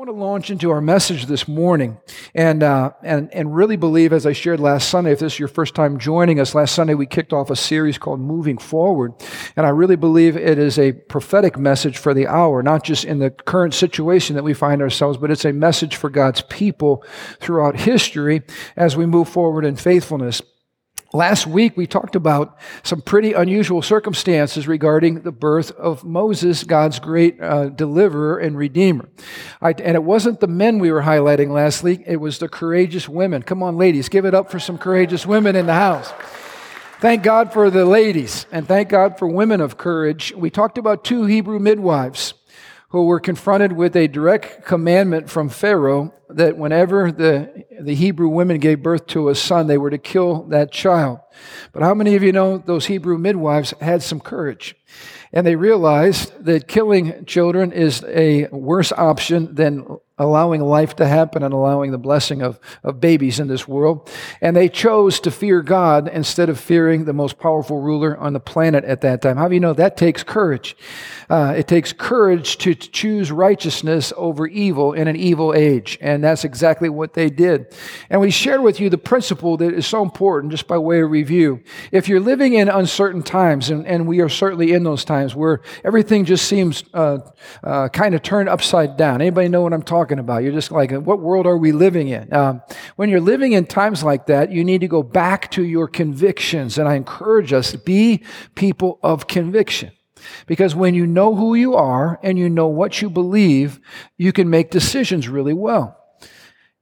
want to launch into our message this morning and, uh, and, and really believe, as I shared last Sunday, if this is your first time joining us, last Sunday we kicked off a series called Moving Forward. And I really believe it is a prophetic message for the hour, not just in the current situation that we find ourselves, but it's a message for God's people throughout history as we move forward in faithfulness. Last week, we talked about some pretty unusual circumstances regarding the birth of Moses, God's great uh, deliverer and redeemer. I, and it wasn't the men we were highlighting last week, it was the courageous women. Come on, ladies, give it up for some courageous women in the house. Thank God for the ladies, and thank God for women of courage. We talked about two Hebrew midwives who were confronted with a direct commandment from Pharaoh that whenever the, the Hebrew women gave birth to a son, they were to kill that child. But how many of you know those Hebrew midwives had some courage? And they realized that killing children is a worse option than allowing life to happen and allowing the blessing of, of babies in this world. And they chose to fear God instead of fearing the most powerful ruler on the planet at that time. How do you know that takes courage? Uh, it takes courage to choose righteousness over evil in an evil age. And that's exactly what they did. And we shared with you the principle that is so important just by way of review. If you're living in uncertain times, and, and we are certainly in those times where everything just seems uh, uh, kind of turned upside down. Anybody know what I'm talking talking about. You're just like, what world are we living in? Um, when you're living in times like that, you need to go back to your convictions. And I encourage us, to be people of conviction. Because when you know who you are and you know what you believe, you can make decisions really well.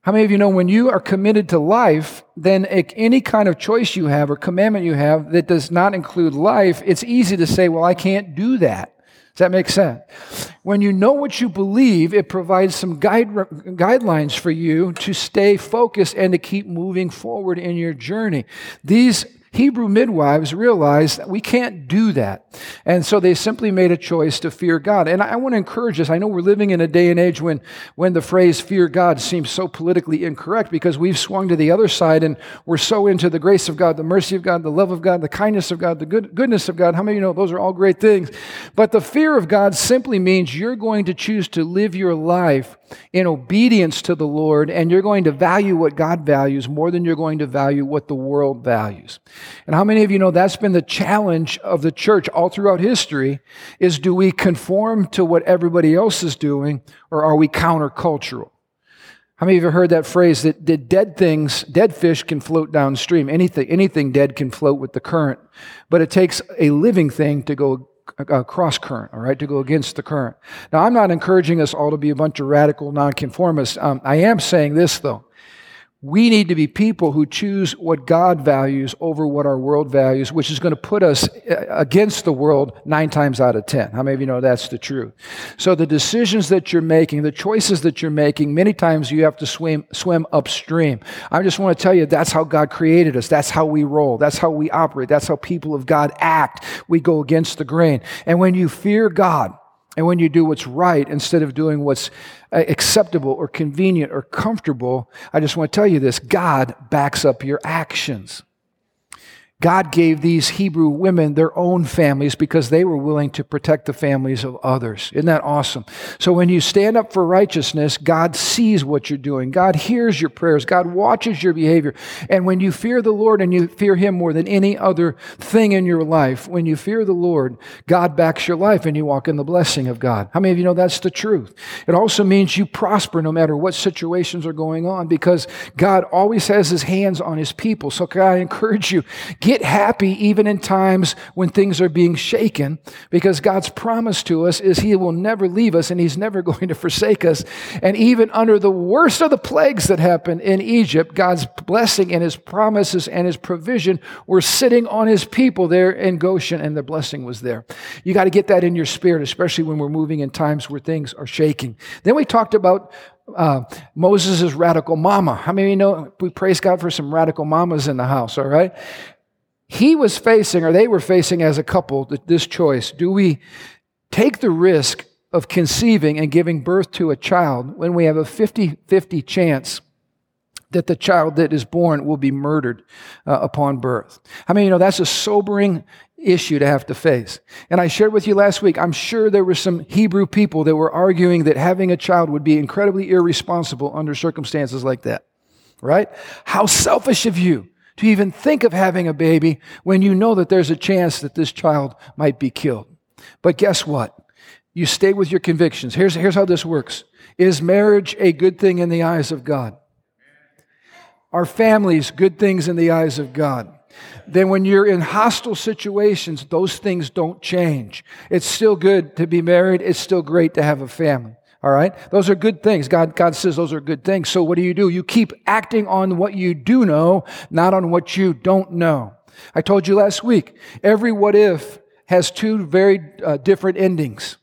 How many of you know when you are committed to life, then any kind of choice you have or commandment you have that does not include life, it's easy to say, well, I can't do that. Does that make sense? When you know what you believe, it provides some guide, guidelines for you to stay focused and to keep moving forward in your journey. These Hebrew midwives realized that we can't do that. And so they simply made a choice to fear God. And I, want to encourage us. I know we're living in a day and age when, when the phrase fear God seems so politically incorrect because we've swung to the other side and we're so into the grace of God, the mercy of God, the love of God, the kindness of God, the good, goodness of God. How many of you know those are all great things? But the fear of God simply means you're going to choose to live your life in obedience to the Lord and you're going to value what God values more than you're going to value what the world values. And how many of you know that's been the challenge of the church all throughout history is do we conform to what everybody else is doing or are we countercultural? How many of you heard that phrase that, that dead things, dead fish can float downstream? Anything, anything dead can float with the current, but it takes a living thing to go cross current, all right, to go against the current. Now, I'm not encouraging us all to be a bunch of radical nonconformists. Um, I am saying this, though. We need to be people who choose what God values over what our world values, which is going to put us uh, against the world nine times out of ten. How many of you know that's the truth? So the decisions that you're making, the choices that you're making, many times you have to swim, swim upstream. I just want to tell you that's how God created us. That's how we roll. That's how we operate. That's how people of God act. We go against the grain. And when you fear God, and when you do what's right instead of doing what's uh, acceptable or convenient or comfortable, I just want to tell you this God backs up your actions. God gave these Hebrew women their own families because they were willing to protect the families of others. Isn't that awesome? So when you stand up for righteousness, God sees what you're doing. God hears your prayers. God watches your behavior. And when you fear the Lord and you fear Him more than any other thing in your life, when you fear the Lord, God backs your life and you walk in the blessing of God. How many of you know that's the truth? It also means you prosper no matter what situations are going on because God always has His hands on His people. So can I encourage you, Get happy even in times when things are being shaken because God's promise to us is He will never leave us and He's never going to forsake us. And even under the worst of the plagues that happened in Egypt, God's blessing and His promises and His provision were sitting on His people there in Goshen and the blessing was there. You got to get that in your spirit, especially when we're moving in times where things are shaking. Then we talked about uh, Moses' radical mama. How many of you know we praise God for some radical mamas in the house, all right? He was facing, or they were facing as a couple, this choice. Do we take the risk of conceiving and giving birth to a child when we have a 50 50 chance that the child that is born will be murdered uh, upon birth. I mean, you know, that's a sobering issue to have to face. And I shared with you last week, I'm sure there were some Hebrew people that were arguing that having a child would be incredibly irresponsible under circumstances like that, right? How selfish of you to even think of having a baby when you know that there's a chance that this child might be killed. But guess what? You stay with your convictions. Here's, here's how this works Is marriage a good thing in the eyes of God? Are families good things in the eyes of God? Then, when you're in hostile situations, those things don't change. It's still good to be married, it's still great to have a family. All right? Those are good things. God, God says those are good things. So what do you do? You keep acting on what you do know, not on what you don't know. I told you last week, every what if has two very uh, different endings.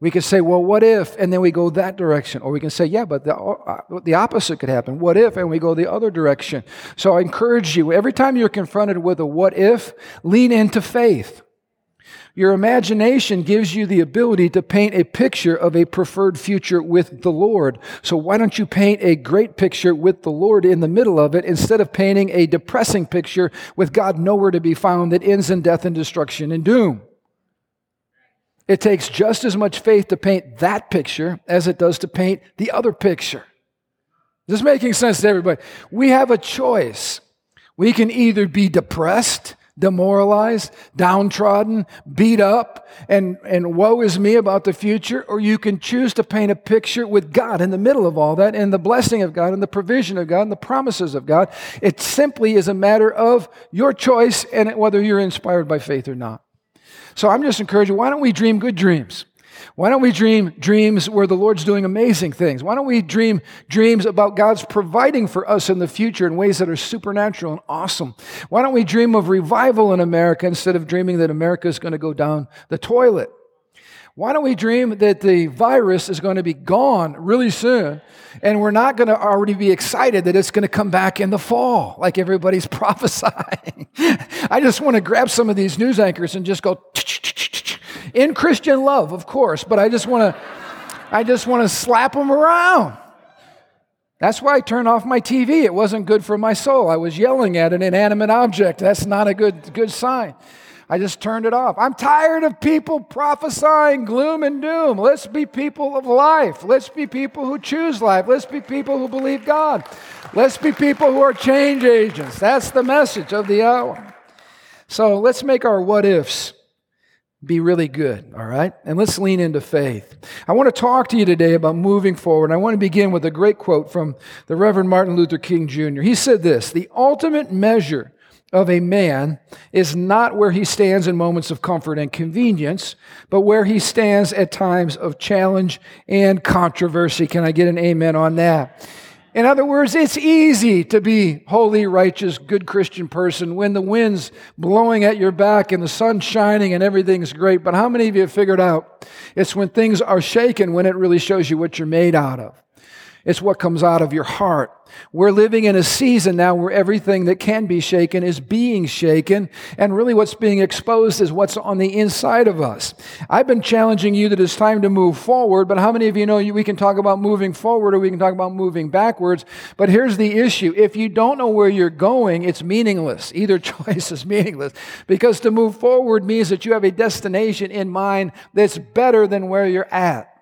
We could say, well, what if? And then we go that direction. Or we can say, yeah, but the, uh, the opposite could happen. What if? And we go the other direction. So I encourage you, every time you're confronted with a what if, lean into faith. Your imagination gives you the ability to paint a picture of a preferred future with the Lord. So why don't you paint a great picture with the Lord in the middle of it instead of painting a depressing picture with God nowhere to be found that ends in death and destruction and doom? It takes just as much faith to paint that picture as it does to paint the other picture. This is making sense to everybody. We have a choice. We can either be depressed, demoralized, downtrodden, beat up, and, and woe is me about the future, or you can choose to paint a picture with God in the middle of all that, and the blessing of God, and the provision of God, and the promises of God. It simply is a matter of your choice and whether you're inspired by faith or not. So I'm just encouraging, why don't we dream good dreams? Why don't we dream dreams where the Lord's doing amazing things? Why don't we dream dreams about God's providing for us in the future in ways that are supernatural and awesome? Why don't we dream of revival in America instead of dreaming that America is going to go down the toilet? Why don't we dream that the virus is going to be gone really soon and we're not going to already be excited that it's going to come back in the fall like everybody's prophesying? I just want to grab some of these news anchors and just go in Christian love, of course, but I just want to I just want to slap them around. That's why I turned off my TV. It wasn't good for my soul. I was yelling at an inanimate object. That's not a good good sign. I just turned it off. I'm tired of people prophesying gloom and doom. Let's be people of life. Let's be people who choose life. Let's be people who believe God. Let's be people who are change agents. That's the message of the hour. So let's make our what ifs be really good, all right? And let's lean into faith. I want to talk to you today about moving forward. I want to begin with a great quote from the Reverend Martin Luther King Jr. He said this The ultimate measure of a man is not where he stands in moments of comfort and convenience, but where he stands at times of challenge and controversy. Can I get an amen on that? In other words, it's easy to be holy, righteous, good Christian person when the wind's blowing at your back and the sun's shining and everything's great. But how many of you have figured out it's when things are shaken when it really shows you what you're made out of? It's what comes out of your heart. We're living in a season now where everything that can be shaken is being shaken, and really what's being exposed is what's on the inside of us. I've been challenging you that it's time to move forward, but how many of you know we can talk about moving forward or we can talk about moving backwards? But here's the issue if you don't know where you're going, it's meaningless. Either choice is meaningless because to move forward means that you have a destination in mind that's better than where you're at.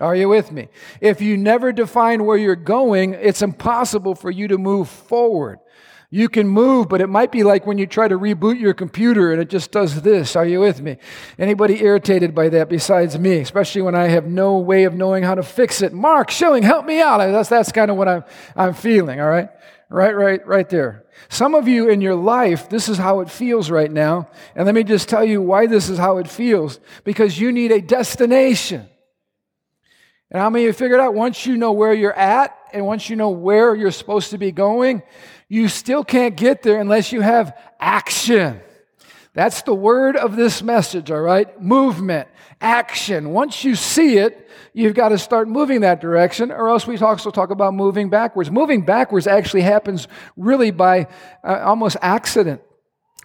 Are you with me? If you never define where you're going, it's impossible for you to move forward. You can move, but it might be like when you try to reboot your computer and it just does this. Are you with me? Anybody irritated by that besides me, especially when I have no way of knowing how to fix it? Mark Schilling, help me out. That's, that's kind of what I'm, I'm feeling, all right? Right, right, right there. Some of you in your life, this is how it feels right now. And let me just tell you why this is how it feels. Because you need a destination. And how many of you figured out once you know where you're at and once you know where you're supposed to be going, you still can't get there unless you have action. That's the word of this message, all right? Movement, action. Once you see it, you've got to start moving that direction, or else we also talk about moving backwards. Moving backwards actually happens really by uh, almost accident.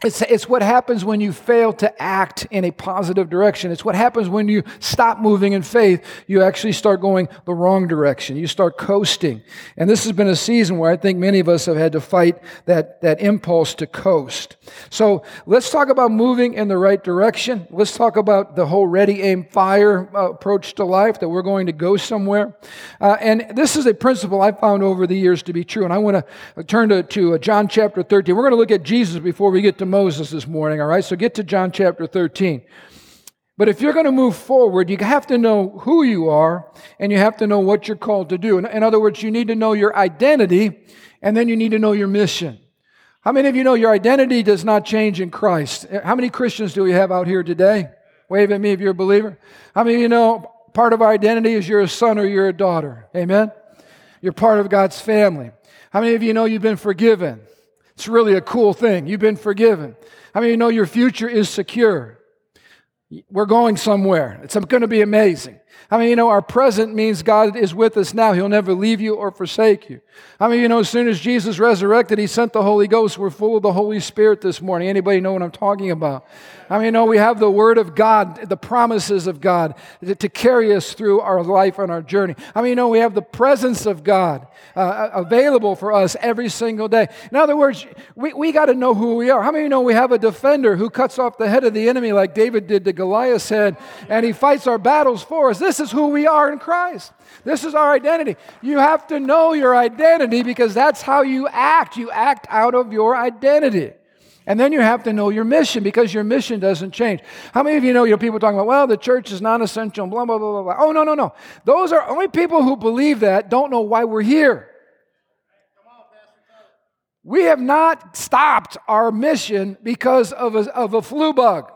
It's, it's what happens when you fail to act in a positive direction. It's what happens when you stop moving in faith. You actually start going the wrong direction. You start coasting. And this has been a season where I think many of us have had to fight that, that impulse to coast. So let's talk about moving in the right direction. Let's talk about the whole ready, aim, fire uh, approach to life, that we're going to go somewhere. Uh, and this is a principle I've found over the years to be true. And I want to turn to, to uh, John chapter 13. We're going to look at Jesus before we get to Moses this morning, all right? So get to John chapter 13. But if you're going to move forward, you have to know who you are and you have to know what you're called to do. In, in other words, you need to know your identity and then you need to know your mission. How many of you know your identity does not change in Christ? How many Christians do we have out here today? Wave at me if you're a believer. How many of you know part of our identity is you're a son or you're a daughter? Amen? You're part of God's family. How many of you know you've been forgiven? It's really a cool thing. You've been forgiven. Many of you know your future is secure? We're going somewhere. It's going to be amazing. Many of you know our present means God is with us now? He'll never leave you or forsake you. Many of you know as soon as Jesus resurrected, He sent the Holy Ghost? We're full of the Holy Spirit this morning. Anybody know what I'm talking about? How many you know we have the Word of God, the promises of God to carry us through our life and our journey? How many you know we have the presence of God uh, available for us every single day? In other words, we, we got to know who we are. How many you know we have a defender who cuts off the head of the enemy like David did to Goliath's head and he fights our battles for us? This is who we are in Christ. This is our identity. You have to know your identity because that's how you act. You act out of your identity. And then you have to know your mission because your mission doesn't change. How many of you know, you people talking about, well, the church is non essential, blah, blah, blah, blah, blah. Oh, no, no, no. Those are only people who believe that don't know why we're here. We have not stopped our mission because of a, of a flu bug.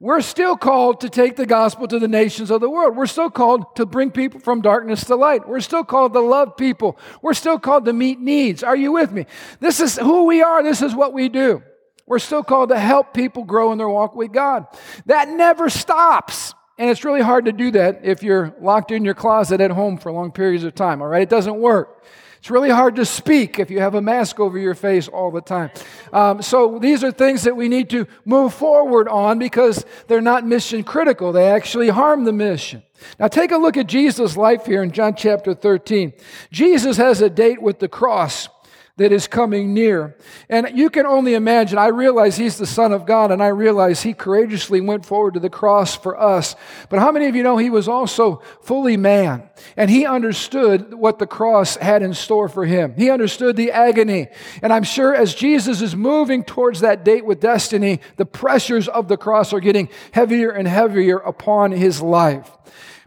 We're still called to take the gospel to the nations of the world. We're still called to bring people from darkness to light. We're still called to love people. We're still called to meet needs. Are you with me? This is who we are. This is what we do. We're still called to help people grow in their walk with God. That never stops. And it's really hard to do that if you're locked in your closet at home for long periods of time, all right? It doesn't work. It's really hard to speak if you have a mask over your face all the time. Um, so these are things that we need to move forward on because they're not mission critical. They actually harm the mission. Now take a look at Jesus' life here in John chapter 13. Jesus has a date with the cross that is coming near. And you can only imagine, I realize he's the Son of God, and I realize he courageously went forward to the cross for us. But how many of you know he was also fully man? And he understood what the cross had in store for him. He understood the agony. And I'm sure as Jesus is moving towards that date with destiny, the pressures of the cross are getting heavier and heavier upon his life.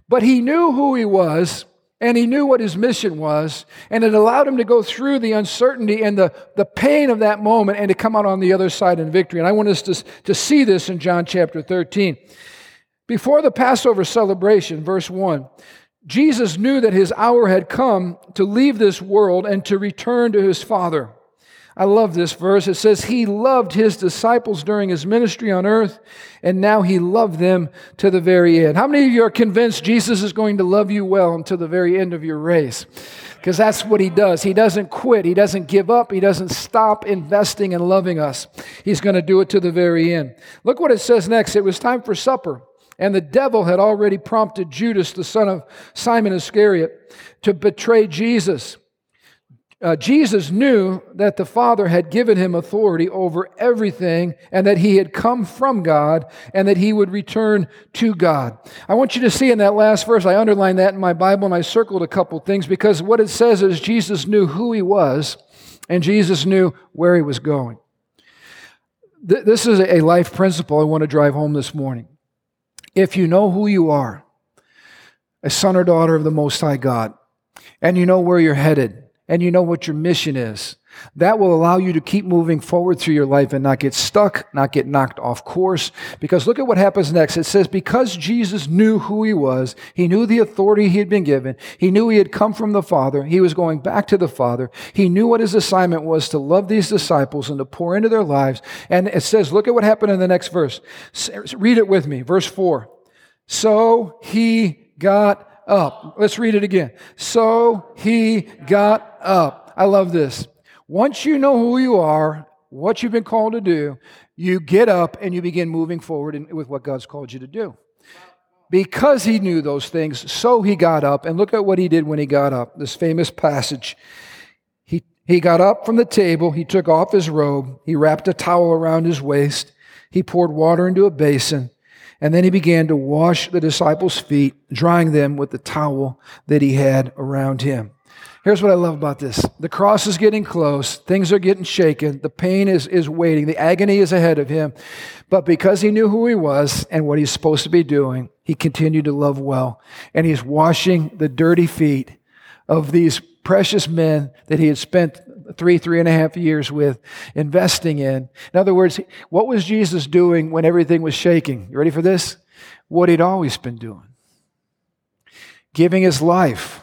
But he knew who he was and he knew what his mission was, and it allowed him to go through the uncertainty and the, the pain of that moment and to come out on the other side in victory. And I want us to, to see this in John chapter 13. Before the Passover celebration, verse 1, Jesus knew that his hour had come to leave this world and to return to his Father. I love this verse. It says, He loved His disciples during His ministry on earth, and now He loved them to the very end. How many of you are convinced Jesus is going to love you well until the very end of your race? Because that's what He does. He doesn't quit, He doesn't give up, He doesn't stop investing and loving us. He's going to do it to the very end. Look what it says next. It was time for supper. And the devil had already prompted Judas, the son of Simon Iscariot, to betray Jesus. Uh, Jesus knew that the Father had given him authority over everything and that he had come from God and that he would return to God. I want you to see in that last verse, I underlined that in my Bible and I circled a couple things because what it says is Jesus knew who he was and Jesus knew where he was going. Th- this is a life principle I want to drive home this morning. If you know who you are, a son or daughter of the Most High God, and you know where you're headed, and you know what your mission is. That will allow you to keep moving forward through your life and not get stuck, not get knocked off course. Because look at what happens next. It says, because Jesus knew who he was, he knew the authority he had been given, he knew he had come from the Father, he was going back to the Father, he knew what his assignment was to love these disciples and to pour into their lives. And it says, look at what happened in the next verse. Read it with me. Verse 4. So he got up. Let's read it again. So he got up. I love this. Once you know who you are what you've been called to do, you get up and you begin moving forward in, with what God's called you to do. Because he knew those things, so he got up. And look at what he did when he got up. This famous passage. He, he got up from the table, he took off his robe, he wrapped a towel around his waist, he poured water into a basin, and then he began to wash the disciples' feet, drying them with the towel that he had around him. Here's what I love about this. The cross is getting close. Things are getting shaken. The pain is, is waiting. The agony is ahead of him. But because he knew who he was and what he's supposed to be doing, he continued to love well. And he's washing the dirty feet of these precious men that he had spent three, three and a half years with, investing in. In other words, what was Jesus doing when everything was shaking? You ready for this? What he'd always been doing giving his life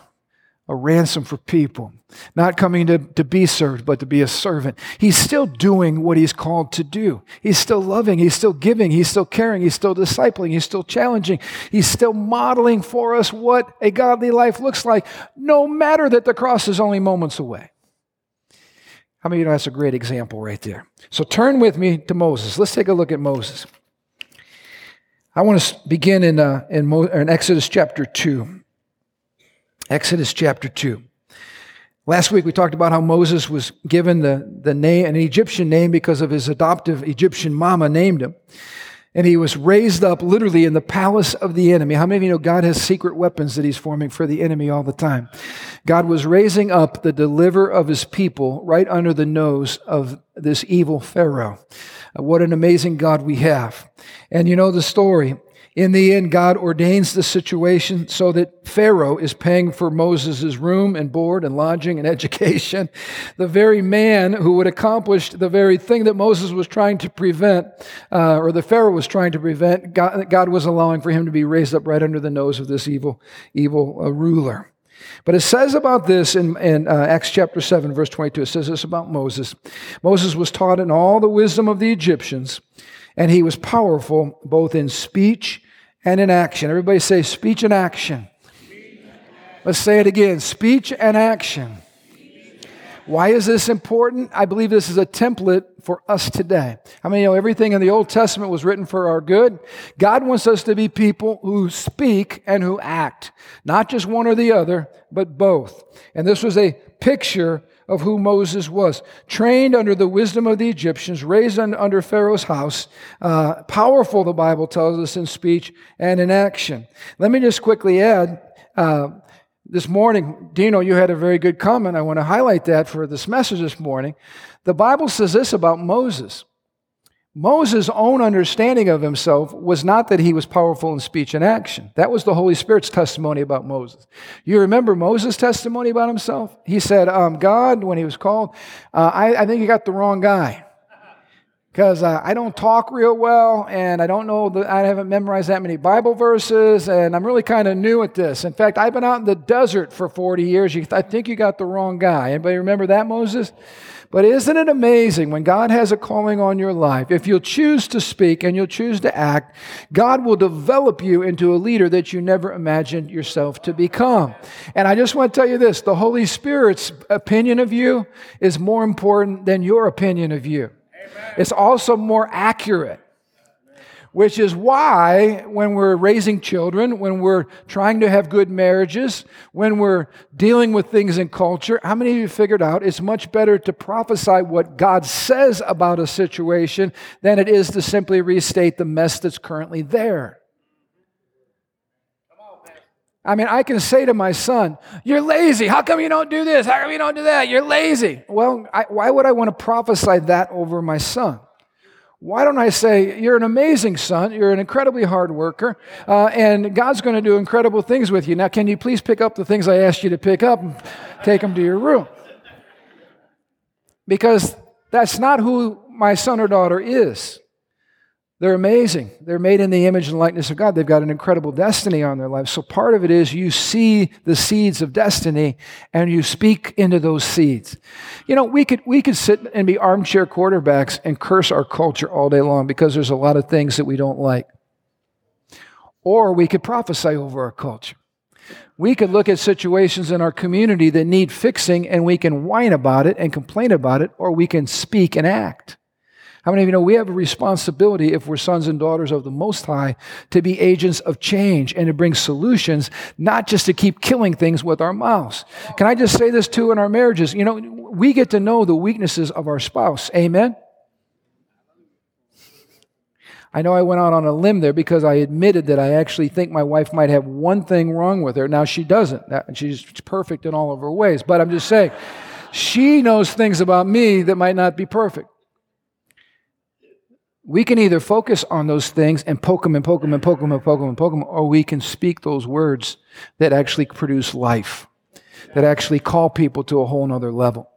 a ransom for people, not coming to, to be served, but to be a servant. He's still doing what he's called to do. He's still loving, he's still giving, he's still caring, he's still discipling, he's still challenging, he's still modeling for us what a godly life looks like, no matter that the cross is only moments away. How many of you know that's a great example right there? So turn with me to Moses. Let's take a look at Moses. I want to begin in, uh, in, Mo- in Exodus chapter 2. Exodus chapter 2. Last week we talked about how Moses was given the, the name, an Egyptian name because of his adoptive Egyptian mama named him. And he was raised up literally in the palace of the enemy. How many of you know God has secret weapons that he's forming for the enemy all the time? God was raising up the deliverer of his people right under the nose of this evil Pharaoh. What an amazing God we have. And you know the story. In the end, God ordains the situation so that Pharaoh is paying for Moses' room and board and lodging and education. The very man who would accomplish the very thing that Moses was trying to prevent, uh, or the Pharaoh was trying to prevent, God, God, was allowing for him to be raised up right under the nose of this evil, evil uh, ruler. But it says about this in, in uh, Acts chapter 7, verse 22. It says this about Moses. Moses was taught in all the wisdom of the Egyptians, and he was powerful both in speech and in action. Everybody say speech and action. Let's say it again speech and action. Why is this important? I believe this is a template for us today. I mean, you know, everything in the Old Testament was written for our good. God wants us to be people who speak and who act, not just one or the other, but both. And this was a picture of who Moses was. Trained under the wisdom of the Egyptians, raised under Pharaoh's house, uh, powerful, the Bible tells us, in speech and in action. Let me just quickly add. Uh, this morning, Dino, you had a very good comment. I want to highlight that for this message this morning. The Bible says this about Moses Moses' own understanding of himself was not that he was powerful in speech and action. That was the Holy Spirit's testimony about Moses. You remember Moses' testimony about himself? He said, um, God, when he was called, uh, I, I, think you got the wrong guy. Because uh, I don't talk real well, and I don't know, that I haven't memorized that many Bible verses, and I'm really kind of new at this. In fact, I've been out in the desert for 40 years. I think you got the wrong guy. Anybody remember that, Moses? But isn't it amazing when God has a calling on your life? If you'll choose to speak and you'll choose to act, God will develop you into a leader that you never imagined yourself to become. And I just want to tell you this the Holy Spirit's opinion of you is more important than your opinion of you. It's also more accurate which is why when we're raising children, when we're trying to have good marriages, when we're dealing with things in culture, how many of you figured out it's much better to prophesy what God says about a situation than it is to simply restate the mess that's currently there? I mean, I can say to my son, You're lazy. How come you don't do this? How come you don't do that? You're lazy. Well, I, why would I want to prophesy that over my son? Why don't I say, You're an amazing son, you're an incredibly hard worker, uh, and God's going to do incredible things with you. Now, can you please pick up the things I asked you to pick up and take them to your room? Because that's not who my son or daughter is. They're amazing. They're made in the image and likeness of God. They've got an incredible destiny on their lives. So part of it is you see the seeds of destiny and you speak into those seeds. You know, we could we could sit and be armchair quarterbacks and curse our culture all day long because there's a lot of things that we don't like. Or we could prophesy over our culture. We could look at situations in our community that need fixing and we can whine about it and complain about it, or we can speak and act. How many of you know we have a responsibility, if we're sons and daughters of the Most High, to be agents of change and to bring solutions, not just to keep killing things with our mouths? Can I just say this too in our marriages? You know, we get to know the weaknesses of our spouse. Amen? I know I went out on a limb there because I admitted that I actually think my wife might have one thing wrong with her. Now, she doesn't. She's perfect in all of her ways. But I'm just saying, she knows things about me that might not be perfect. We can either focus on those things and poke them and poke them and poke them and poke them and poke them, or we can speak those words that actually produce life, that actually call people to a whole nother level.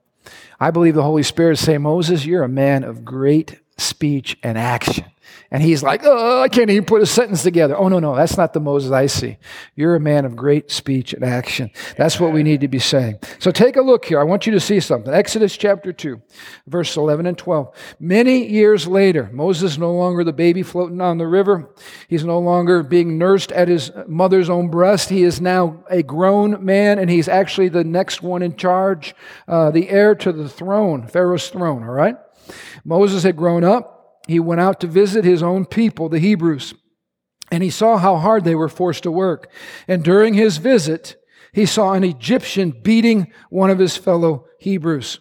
I believe the Holy Spirit say, Moses, you're a man of great speech and action. And he's like, oh, I can't even put a sentence together. Oh, no, no, that's not the Moses I see. You're a man of great speech and action. That's what we need to be saying. So take a look here. I want you to see something. Exodus chapter 2, verse 11 and 12. Many years later, Moses is no longer the baby floating on the river. He's no longer being nursed at his mother's own breast. He is now a grown man, and he's actually the next one in charge, uh, the heir to the throne, Pharaoh's throne, all right? Moses had grown up he went out to visit his own people, the Hebrews, and he saw how hard they were forced to work. And during his visit, he saw an Egyptian beating one of his fellow Hebrews.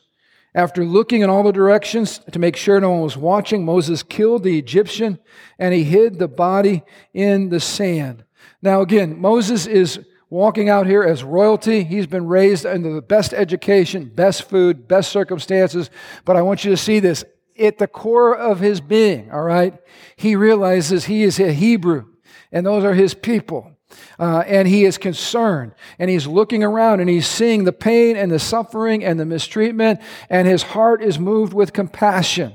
After looking in all the directions to make sure no one was watching, Moses killed the Egyptian and he hid the body in the sand. Now, again, Moses is walking out here as royalty. He's been raised under the best education, best food, best circumstances. But I want you to see this at the core of his being, all right, he realizes he is a Hebrew and those are his people. Uh, and he is concerned and he's looking around and he's seeing the pain and the suffering and the mistreatment, and his heart is moved with compassion.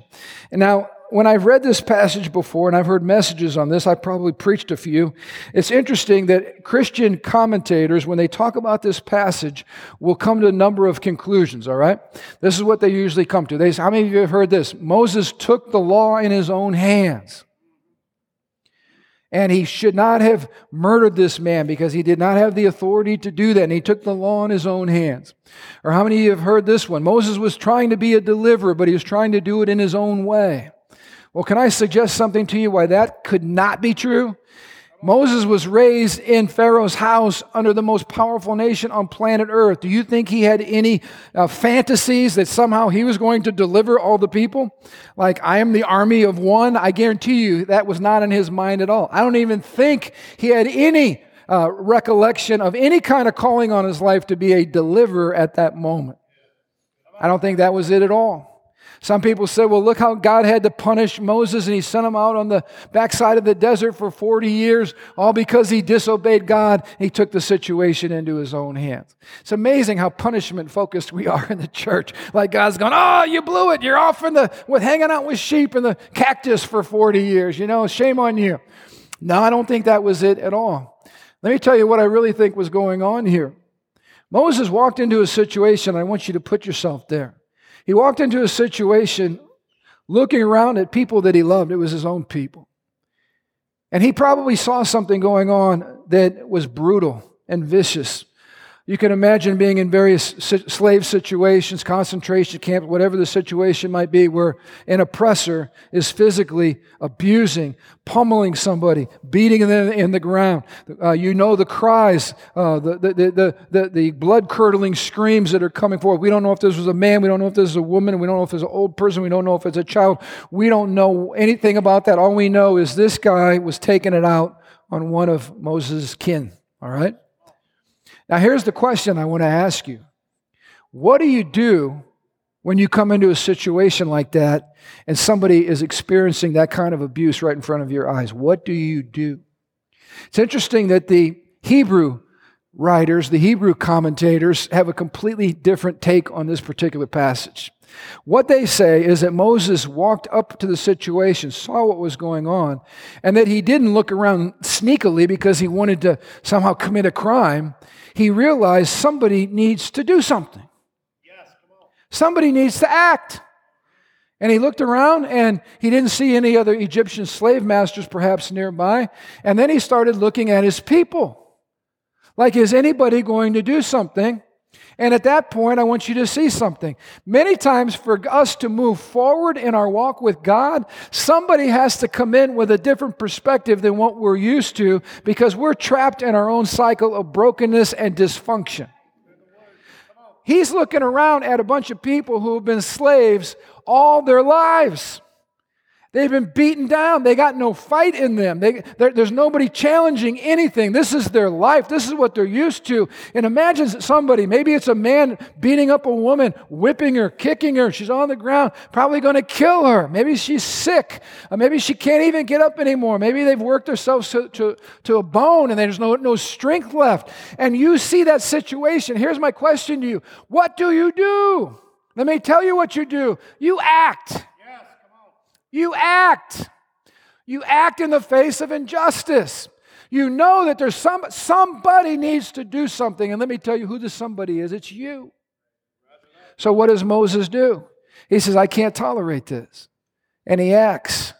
And now, when I've read this passage before and I've heard messages on this, I've probably preached a few. It's interesting that Christian commentators, when they talk about this passage, will come to a number of conclusions, all right? This is what they usually come to. They say, How many of you have heard this? Moses took the law in his own hands. And he should not have murdered this man because he did not have the authority to do that. And he took the law in his own hands. Or how many of you have heard this one? Moses was trying to be a deliverer, but he was trying to do it in his own way. Well, can I suggest something to you why that could not be true? Moses was raised in Pharaoh's house under the most powerful nation on planet Earth. Do you think he had any uh, fantasies that somehow he was going to deliver all the people? Like, I am the army of one? I guarantee you that was not in his mind at all. I don't even think he had any uh, recollection of any kind of calling on his life to be a deliverer at that moment. I don't think that was it at all. Some people say, well, look how God had to punish Moses and he sent him out on the backside of the desert for 40 years, all because he disobeyed God. He took the situation into his own hands. It's amazing how punishment focused we are in the church. Like God's going, oh, you blew it. You're off in the, with hanging out with sheep and the cactus for 40 years. You know, shame on you. No, I don't think that was it at all. Let me tell you what I really think was going on here. Moses walked into a situation, I want you to put yourself there. He walked into a situation looking around at people that he loved. It was his own people. And he probably saw something going on that was brutal and vicious you can imagine being in various slave situations, concentration camps, whatever the situation might be, where an oppressor is physically abusing, pummeling somebody, beating them in the ground. Uh, you know the cries, uh, the, the, the, the, the blood curdling screams that are coming forth. We don't know if this was a man, we don't know if this is a woman, we don't know if it's an old person, we don't know if it's a child. We don't know anything about that. All we know is this guy was taking it out on one of Moses' kin. All right? Now, here's the question I want to ask you What do you do when you come into a situation like that and somebody is experiencing that kind of abuse right in front of your eyes? What do you do? It's interesting that the Hebrew writers, the Hebrew commentators, have a completely different take on this particular passage. What they say is that Moses walked up to the situation, saw what was going on, and that he didn't look around sneakily because he wanted to somehow commit a crime. He realized somebody needs to do something. Yes, somebody needs to act. And he looked around and he didn't see any other Egyptian slave masters perhaps nearby. And then he started looking at his people. Like, is anybody going to do something And at that point, I want you to see something. Many times, for us to move forward in our walk with God, somebody has to come in with a different perspective than what we're used to because we're trapped in our own cycle of brokenness and dysfunction. He's looking around at a bunch of people who have been slaves all their lives. They've been beaten down. They got no fight in them. They, there's nobody challenging anything. This is their life. This is what they're used to. And imagine somebody, maybe it's a man beating up a woman, whipping her, kicking her. She's on the ground, probably going to kill her. Maybe she's sick. Or maybe she can't even get up anymore. Maybe they've worked themselves to, to, to a bone and there's no, no strength left. And you see that situation. Here's my question to you What do you do? Let me tell you what you do. You act. You act. You act in the face of injustice. You know that there's some somebody needs to do something. And let me tell you who the somebody is. It's you. So what does Moses do? He says, I can't tolerate this. And he acts.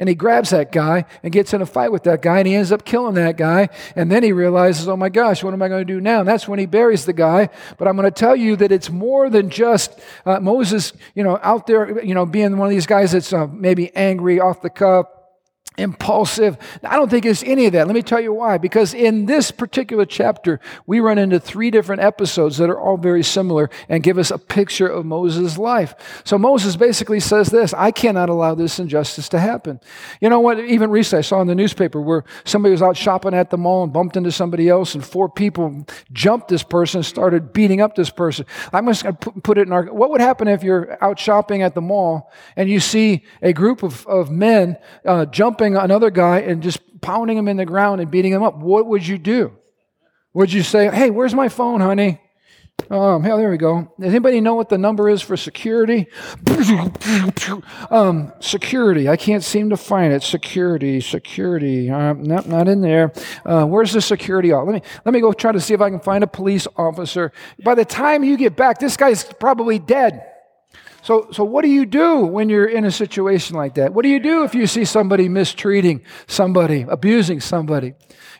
And he grabs that guy and gets in a fight with that guy, and he ends up killing that guy. And then he realizes, oh my gosh, what am I going to do now? And that's when he buries the guy. But I'm going to tell you that it's more than just uh, Moses, you know, out there, you know, being one of these guys that's uh, maybe angry, off the cuff, impulsive. I don't think it's any of that. Let me tell you why. Because in this particular chapter, we run into three different episodes that are all very similar and give us a picture of Moses' life. So Moses basically says this I cannot allow this injustice to happen. You know what? Even recently, I saw in the newspaper where somebody was out shopping at the mall and bumped into somebody else, and four people jumped this person and started beating up this person. I'm just going to put it in our. What would happen if you're out shopping at the mall and you see a group of, of men uh, jumping another guy and just pounding him in the ground and beating him up, what would you do? Would you say, hey, where's my phone, honey? Um, hell, there we go. Does anybody know what the number is for security? um, security. I can't seem to find it. Security, security. Uh, nope, not in there. Uh, where's the security? Let me let me go try to see if I can find a police officer. By the time you get back, this guy's probably dead. So, so what do you do when you're in a situation like that? What do you do if you see somebody mistreating somebody, abusing somebody?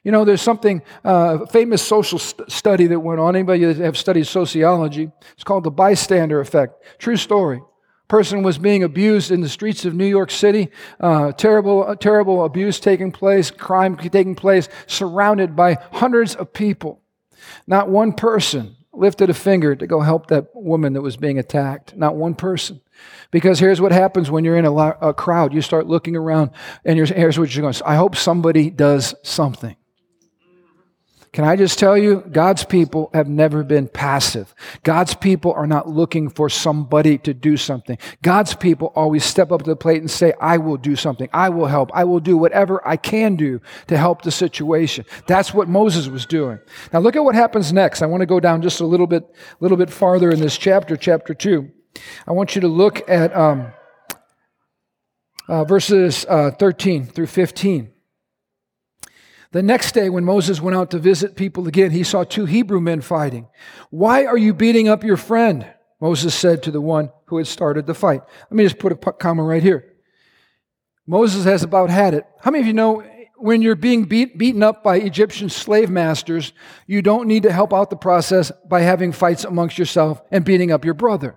You know, there's something, uh, famous social st- study that went on. Anybody that have studied sociology? It's called the bystander effect. True story. Person was being abused in the streets of New York City. Uh, terrible, uh, terrible abuse taking place, crime taking place, surrounded by hundreds of people. Not one person lifted a finger to go help that woman that was being attacked. Not one person. Because here's what happens when you're in a, a crowd. You start looking around, and here's what you're going to I hope somebody does something. Can I just tell you, God's people have never been passive. God's people are not looking for somebody to do something. God's people always step up to the plate and say, I will do something. I will help. I will do whatever I can do to help the situation. That's what Moses was doing. Now look at what happens next. I want to go down just a little bit, a little bit farther in this chapter, chapter two. I want you to look at um, uh, verses uh, 13 through 15. The next day, when Moses went out to visit people again, he saw two Hebrew men fighting. Why are you beating up your friend? Moses said to the one who had started the fight. Let me just put a comma right here. Moses has about had it. How many of you know when you're being beat, beaten up by Egyptian slave masters, you don't need to help out the process by having fights amongst yourself and beating up your brother?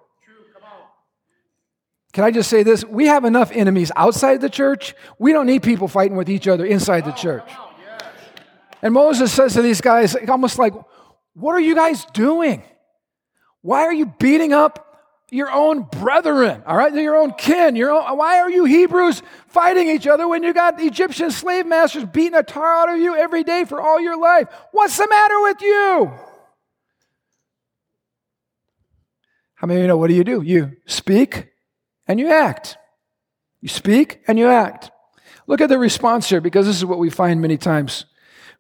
Can I just say this? We have enough enemies outside the church. We don't need people fighting with each other inside the church. And Moses says to these guys, almost like, What are you guys doing? Why are you beating up your own brethren, all right, your own kin? Your own, why are you Hebrews fighting each other when you got Egyptian slave masters beating a tar out of you every day for all your life? What's the matter with you? How many of you know what do you do? You speak and you act. You speak and you act. Look at the response here because this is what we find many times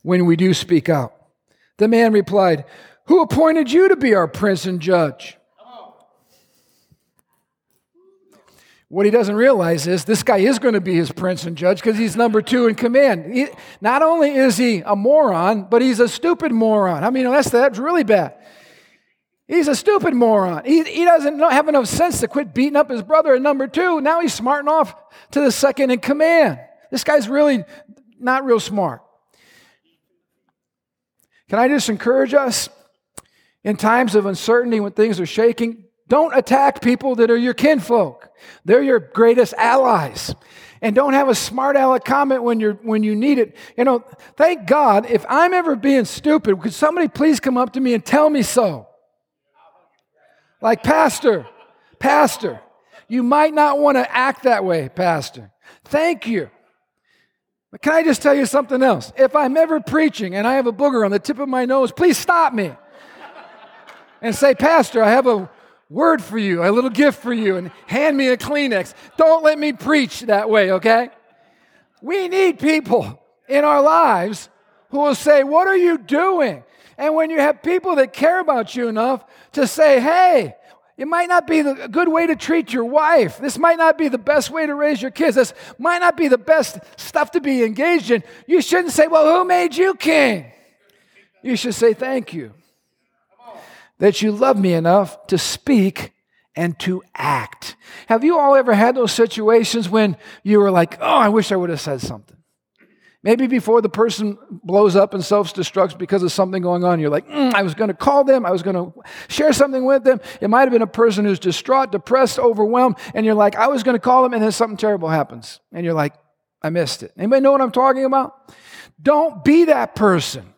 when we do speak out. The man replied, Who appointed you to be our prince and judge? What he doesn't realize is this guy is going to be his prince and judge because he's number two in command. He, not only is he a moron, but he's a stupid moron. I mean, that's, that's really bad. He's a stupid moron. He, he doesn't have enough sense to quit beating up his brother. And number two, now he's smarting off to the second in command. This guy's really not real smart. Can I just encourage us? In times of uncertainty, when things are shaking, don't attack people that are your kinfolk. They're your greatest allies. And don't have a smart aleck comment when, you're, when you need it. You know, thank God, if I'm ever being stupid, could somebody please come up to me and tell me so? Like, Pastor, Pastor, you might not want to act that way, Pastor. Thank you. But can I just tell you something else? If I'm ever preaching and I have a booger on the tip of my nose, please stop me and say, Pastor, I have a word for you, a little gift for you, and hand me a Kleenex. Don't let me preach that way, okay? We need people in our lives who will say, What are you doing? And when you have people that care about you enough to say, Hey, it might not be a good way to treat your wife. This might not be the best way to raise your kids. This might not be the best stuff to be engaged in. You shouldn't say, Well, who made you king? You should say, Thank you that you love me enough to speak and to act. Have you all ever had those situations when you were like, oh, I wish I would have said something? Maybe before the person blows up and self destructs because of something going on, you're like, mm, I was going to call them, I was going to share something with them. It might have been a person who's distraught, depressed, overwhelmed, and you're like, I was going to call them, and then something terrible happens. And you're like, I missed it. Anybody know what I'm talking about? Don't be that person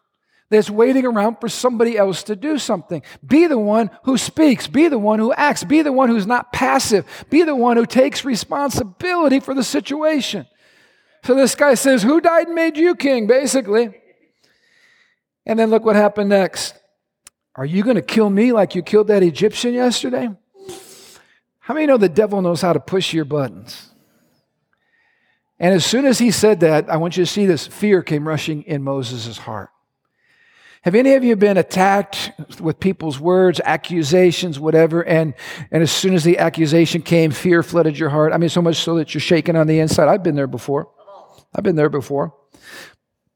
that's waiting around for somebody else to do something. Be the one who speaks. Be the one who acts. Be the one who's not passive. Be the one who takes responsibility for the situation. So this guy says, Who died and made you king? basically. And then look what happened next. Are you going to kill me like you killed that Egyptian yesterday? How many know the devil knows how to push your buttons? And as soon as he said that, I want you to see this fear came rushing in Moses' heart. Have any of you been attacked with people's words, accusations, whatever, and, and as soon as the accusation came, fear flooded your heart? I mean, so much so that you're shaking on the inside. I've been there before. I've been there before.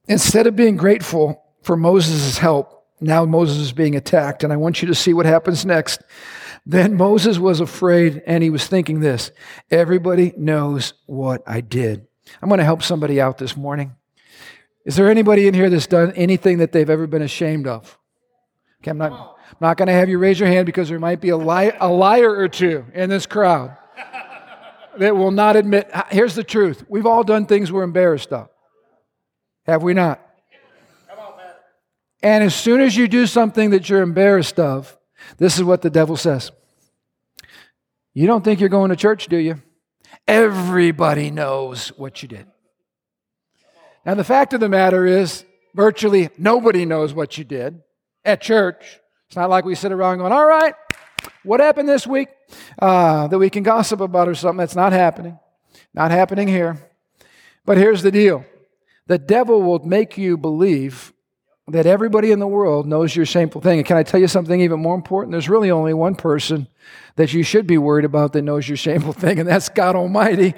Instead of being grateful for Moses' help, now Moses is being attacked, and I want you to see what happens next. Then Moses was afraid, and he was thinking this everybody knows what I did. I'm going to help somebody out this morning. Is there anybody in here that's done anything that they've ever been ashamed of? Okay, I'm not, I'm not going to have you raise your hand because there might be a, li- a liar or two in this crowd that will not admit. Here's the truth we've all done things we're embarrassed of. Have we not? And as soon as you do something that you're embarrassed of, this is what the devil says. You don't think you're going to church, do you? Everybody knows what you did. And the fact of the matter is, virtually nobody knows what you did at church. It's not like we sit around going, all right, what happened this week uh, that we can gossip about or something. That's not happening. Not happening here. But here's the deal the devil will make you believe that everybody in the world knows your shameful thing. And can I tell you something even more important? There's really only one person that you should be worried about that knows your shameful thing, and that's God Almighty,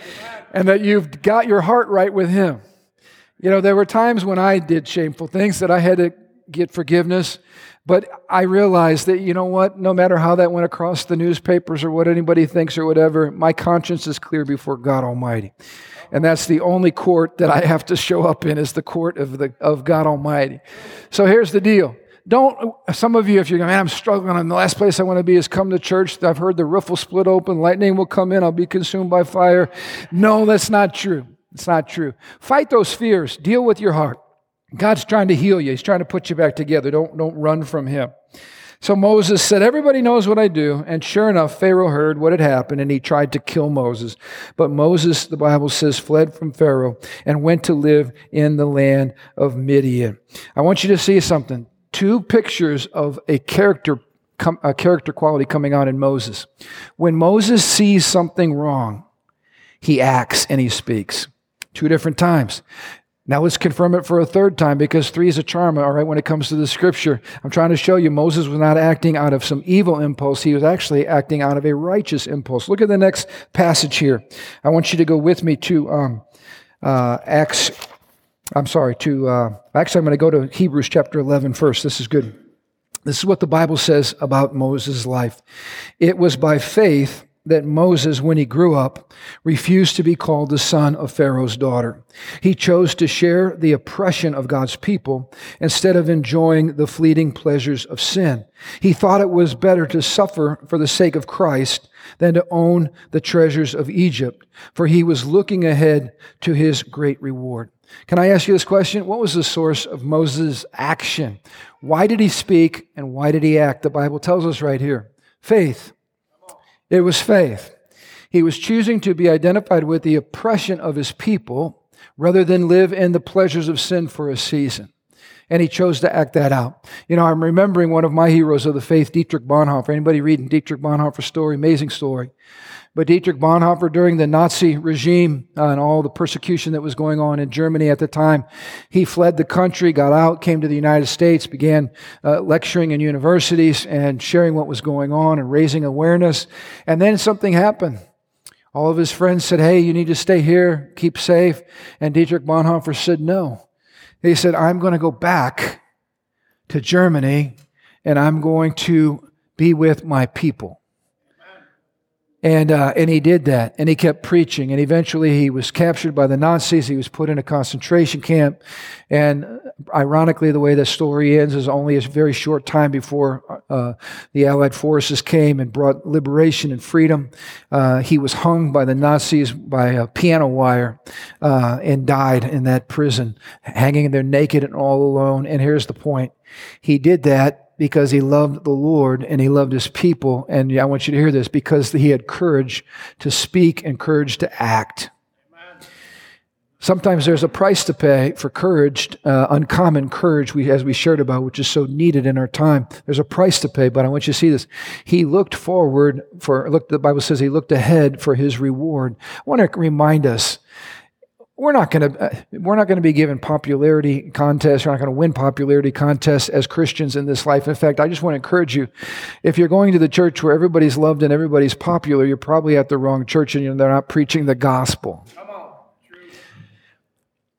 and that you've got your heart right with Him. You know, there were times when I did shameful things that I had to get forgiveness, but I realized that, you know what, no matter how that went across the newspapers or what anybody thinks or whatever, my conscience is clear before God Almighty. And that's the only court that I have to show up in is the court of, the, of God Almighty. So here's the deal. Don't, some of you, if you're going, man, I'm struggling, and the last place I want to be is come to church. I've heard the roof will split open, lightning will come in, I'll be consumed by fire. No, that's not true. It's not true. Fight those fears. Deal with your heart. God's trying to heal you. He's trying to put you back together. Don't, don't run from him. So Moses said, Everybody knows what I do. And sure enough, Pharaoh heard what had happened and he tried to kill Moses. But Moses, the Bible says, fled from Pharaoh and went to live in the land of Midian. I want you to see something. Two pictures of a character, a character quality coming out in Moses. When Moses sees something wrong, he acts and he speaks. Two different times. Now let's confirm it for a third time because three is a charm, all right, when it comes to the scripture. I'm trying to show you Moses was not acting out of some evil impulse. He was actually acting out of a righteous impulse. Look at the next passage here. I want you to go with me to um, uh, Acts. I'm sorry, to, uh, actually, I'm going to go to Hebrews chapter 11 first. This is good. This is what the Bible says about Moses' life. It was by faith that Moses, when he grew up, refused to be called the son of Pharaoh's daughter. He chose to share the oppression of God's people instead of enjoying the fleeting pleasures of sin. He thought it was better to suffer for the sake of Christ than to own the treasures of Egypt, for he was looking ahead to his great reward. Can I ask you this question? What was the source of Moses' action? Why did he speak and why did he act? The Bible tells us right here faith. It was faith. He was choosing to be identified with the oppression of his people rather than live in the pleasures of sin for a season. And he chose to act that out. You know, I'm remembering one of my heroes of the faith, Dietrich Bonhoeffer. Anybody reading Dietrich Bonhoeffer's story? Amazing story. But Dietrich Bonhoeffer, during the Nazi regime uh, and all the persecution that was going on in Germany at the time, he fled the country, got out, came to the United States, began uh, lecturing in universities and sharing what was going on and raising awareness. And then something happened. All of his friends said, Hey, you need to stay here, keep safe. And Dietrich Bonhoeffer said, No. He said, I'm going to go back to Germany and I'm going to be with my people. And, uh, and he did that, and he kept preaching. And eventually he was captured by the Nazis. He was put in a concentration camp. And ironically, the way the story ends is only a very short time before uh, the Allied forces came and brought liberation and freedom. Uh, he was hung by the Nazis by a piano wire uh, and died in that prison, hanging there naked and all alone. And here's the point he did that because he loved the Lord and he loved his people. And I want you to hear this because he had courage to speak and courage to act. Sometimes there's a price to pay for courage, uh, uncommon courage, we, as we shared about, which is so needed in our time. There's a price to pay, but I want you to see this. He looked forward for, look, the Bible says he looked ahead for his reward. I want to remind us we're not going to uh, we're not going to be given popularity contests. We're not going to win popularity contests as Christians in this life. In fact, I just want to encourage you: if you're going to the church where everybody's loved and everybody's popular, you're probably at the wrong church, and they're not preaching the gospel.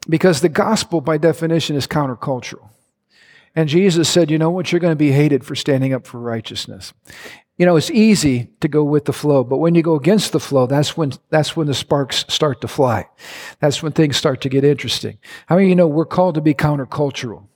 Because the gospel, by definition, is countercultural. And Jesus said, You know what? You're going to be hated for standing up for righteousness. You know, it's easy to go with the flow, but when you go against the flow, that's when, that's when the sparks start to fly. That's when things start to get interesting. How many of you know we're called to be countercultural?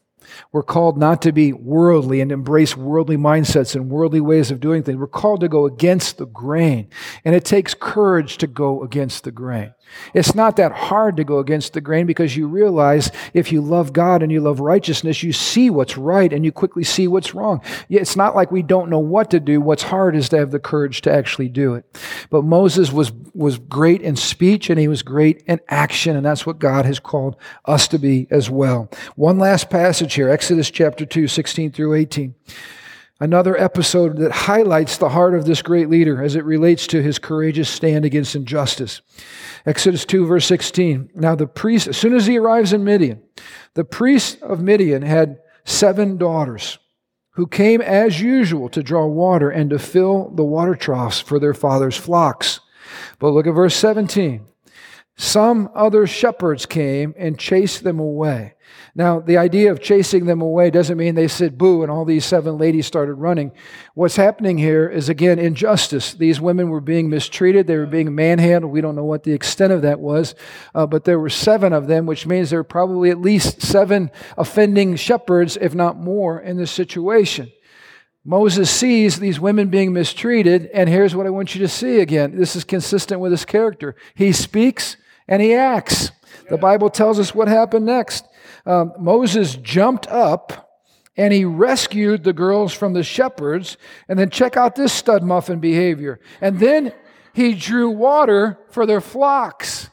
We're called not to be worldly and embrace worldly mindsets and worldly ways of doing things. We're called to go against the grain. And it takes courage to go against the grain. It's not that hard to go against the grain because you realize if you love God and you love righteousness, you see what's right and you quickly see what's wrong. It's not like we don't know what to do. What's hard is to have the courage to actually do it. But Moses was, was great in speech and he was great in action, and that's what God has called us to be as well. One last passage here Exodus chapter 2, 16 through 18 another episode that highlights the heart of this great leader as it relates to his courageous stand against injustice. Exodus 2, verse 16. Now, the priest, as soon as he arrives in Midian, the priest of Midian had seven daughters who came as usual to draw water and to fill the water troughs for their father's flocks. But look at verse 17. Some other shepherds came and chased them away. Now, the idea of chasing them away doesn't mean they said boo and all these seven ladies started running. What's happening here is, again, injustice. These women were being mistreated, they were being manhandled. We don't know what the extent of that was, uh, but there were seven of them, which means there were probably at least seven offending shepherds, if not more, in this situation. Moses sees these women being mistreated, and here's what I want you to see again. This is consistent with his character. He speaks and he acts. The Bible tells us what happened next um, Moses jumped up and he rescued the girls from the shepherds. And then check out this stud muffin behavior. And then he drew water for their flocks.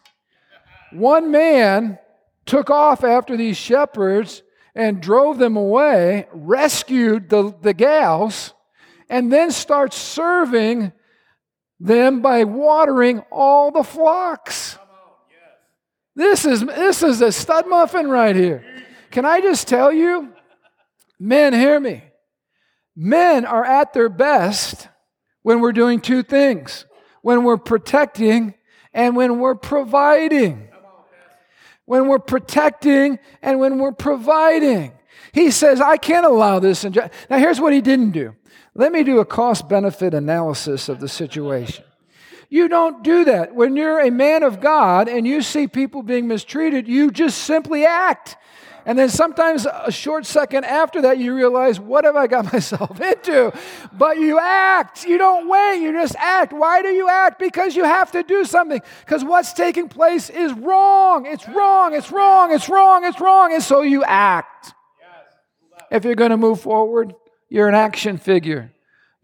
One man took off after these shepherds and drove them away, rescued the, the gals, and then starts serving them by watering all the flocks. This is, this is a stud muffin right here. Can I just tell you? Men, hear me. Men are at their best when we're doing two things when we're protecting and when we're providing. When we're protecting and when we're providing. He says, I can't allow this. Now, here's what he didn't do. Let me do a cost benefit analysis of the situation. You don't do that. When you're a man of God and you see people being mistreated, you just simply act. And then sometimes a short second after that, you realize, what have I got myself into? But you act. You don't wait. You just act. Why do you act? Because you have to do something. Because what's taking place is wrong. It's wrong. It's wrong. It's wrong. It's wrong. And so you act. If you're going to move forward, you're an action figure.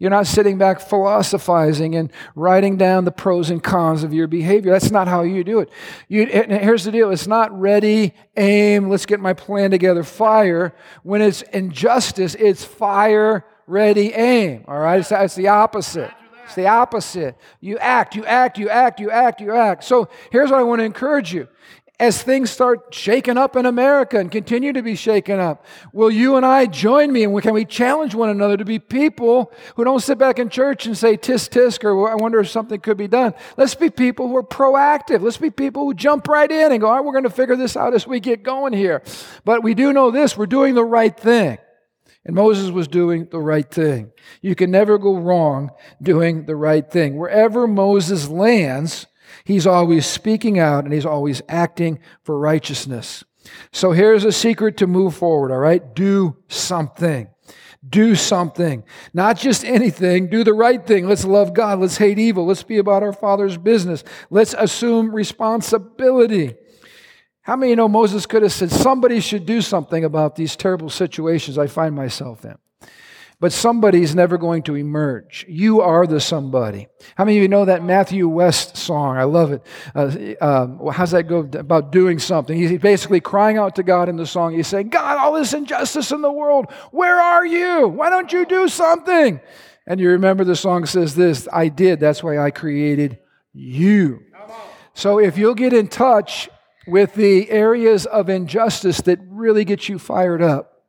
You're not sitting back philosophizing and writing down the pros and cons of your behavior. That's not how you do it. You, here's the deal it's not ready, aim, let's get my plan together, fire. When it's injustice, it's fire, ready, aim. All right? It's, it's the opposite. It's the opposite. You act, you act, you act, you act, you act. So here's what I want to encourage you as things start shaking up in America and continue to be shaken up, will you and I join me and can we challenge one another to be people who don't sit back in church and say tisk tisk or I wonder if something could be done? Let's be people who are proactive. Let's be people who jump right in and go, all right, we're going to figure this out as we get going here. But we do know this, we're doing the right thing. And Moses was doing the right thing. You can never go wrong doing the right thing. Wherever Moses lands, He's always speaking out and he's always acting for righteousness. So here's a secret to move forward, all right? Do something. Do something. Not just anything. Do the right thing. Let's love God. Let's hate evil. Let's be about our Father's business. Let's assume responsibility. How many know Moses could have said, somebody should do something about these terrible situations I find myself in? But somebody's never going to emerge. You are the somebody. How many of you know that Matthew West song? I love it. Uh, uh, how's that go about doing something? He's basically crying out to God in the song. He's saying, God, all this injustice in the world, where are you? Why don't you do something? And you remember the song says this I did. That's why I created you. So if you'll get in touch with the areas of injustice that really get you fired up,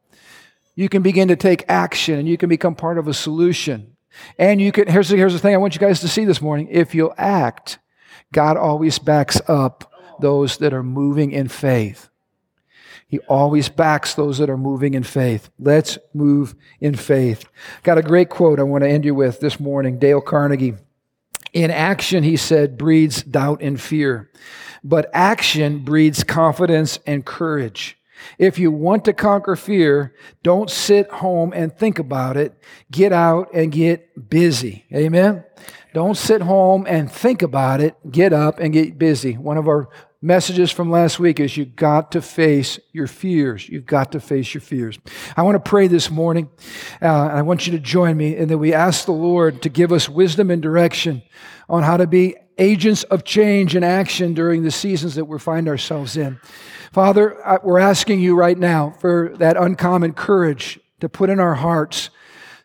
you can begin to take action and you can become part of a solution. And you can, here's the, here's the thing I want you guys to see this morning. If you'll act, God always backs up those that are moving in faith. He always backs those that are moving in faith. Let's move in faith. Got a great quote I want to end you with this morning. Dale Carnegie. In action, he said, breeds doubt and fear. But action breeds confidence and courage. If you want to conquer fear, don't sit home and think about it. Get out and get busy. Amen? Don't sit home and think about it. Get up and get busy. One of our messages from last week is you've got to face your fears. You've got to face your fears. I want to pray this morning. Uh, I want you to join me and that we ask the Lord to give us wisdom and direction on how to be agents of change and action during the seasons that we find ourselves in. Father, we're asking you right now for that uncommon courage to put in our hearts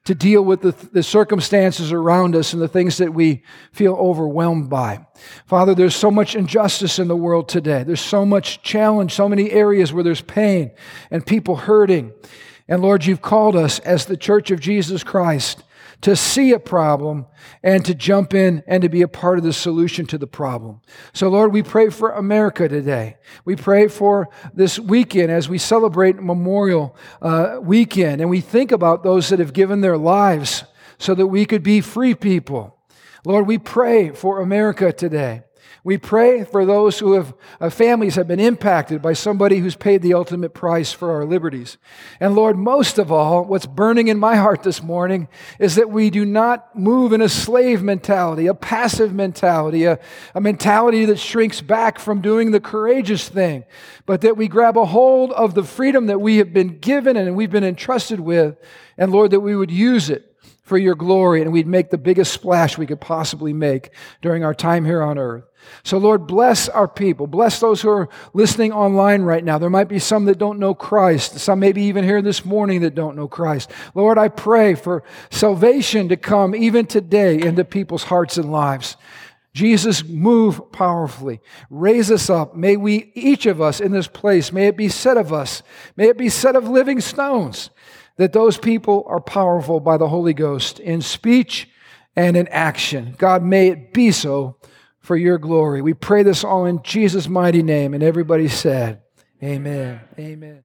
to deal with the, the, circumstances around us and the things that we feel overwhelmed by. Father, there's so much injustice in the world today. There's so much challenge, so many areas where there's pain and people hurting. And Lord, you've called us as the church of Jesus Christ to see a problem and to jump in and to be a part of the solution to the problem. So, Lord, we pray for America today. We pray for this weekend as we celebrate Memorial uh, Weekend and we think about those that have given their lives so that we could be free people. Lord, we pray for America today. We pray for those who have uh, families have been impacted by somebody who's paid the ultimate price for our liberties. And Lord, most of all, what's burning in my heart this morning is that we do not move in a slave mentality, a passive mentality, a, a mentality that shrinks back from doing the courageous thing, but that we grab a hold of the freedom that we have been given and we've been entrusted with, and Lord, that we would use it for your glory and we'd make the biggest splash we could possibly make during our time here on earth. So, Lord, bless our people. Bless those who are listening online right now. There might be some that don't know Christ, some maybe even here this morning that don't know Christ. Lord, I pray for salvation to come even today into people's hearts and lives. Jesus, move powerfully. Raise us up. May we, each of us in this place, may it be said of us, may it be said of living stones, that those people are powerful by the Holy Ghost in speech and in action. God, may it be so for your glory. We pray this all in Jesus' mighty name. And everybody said, Amen. Amen.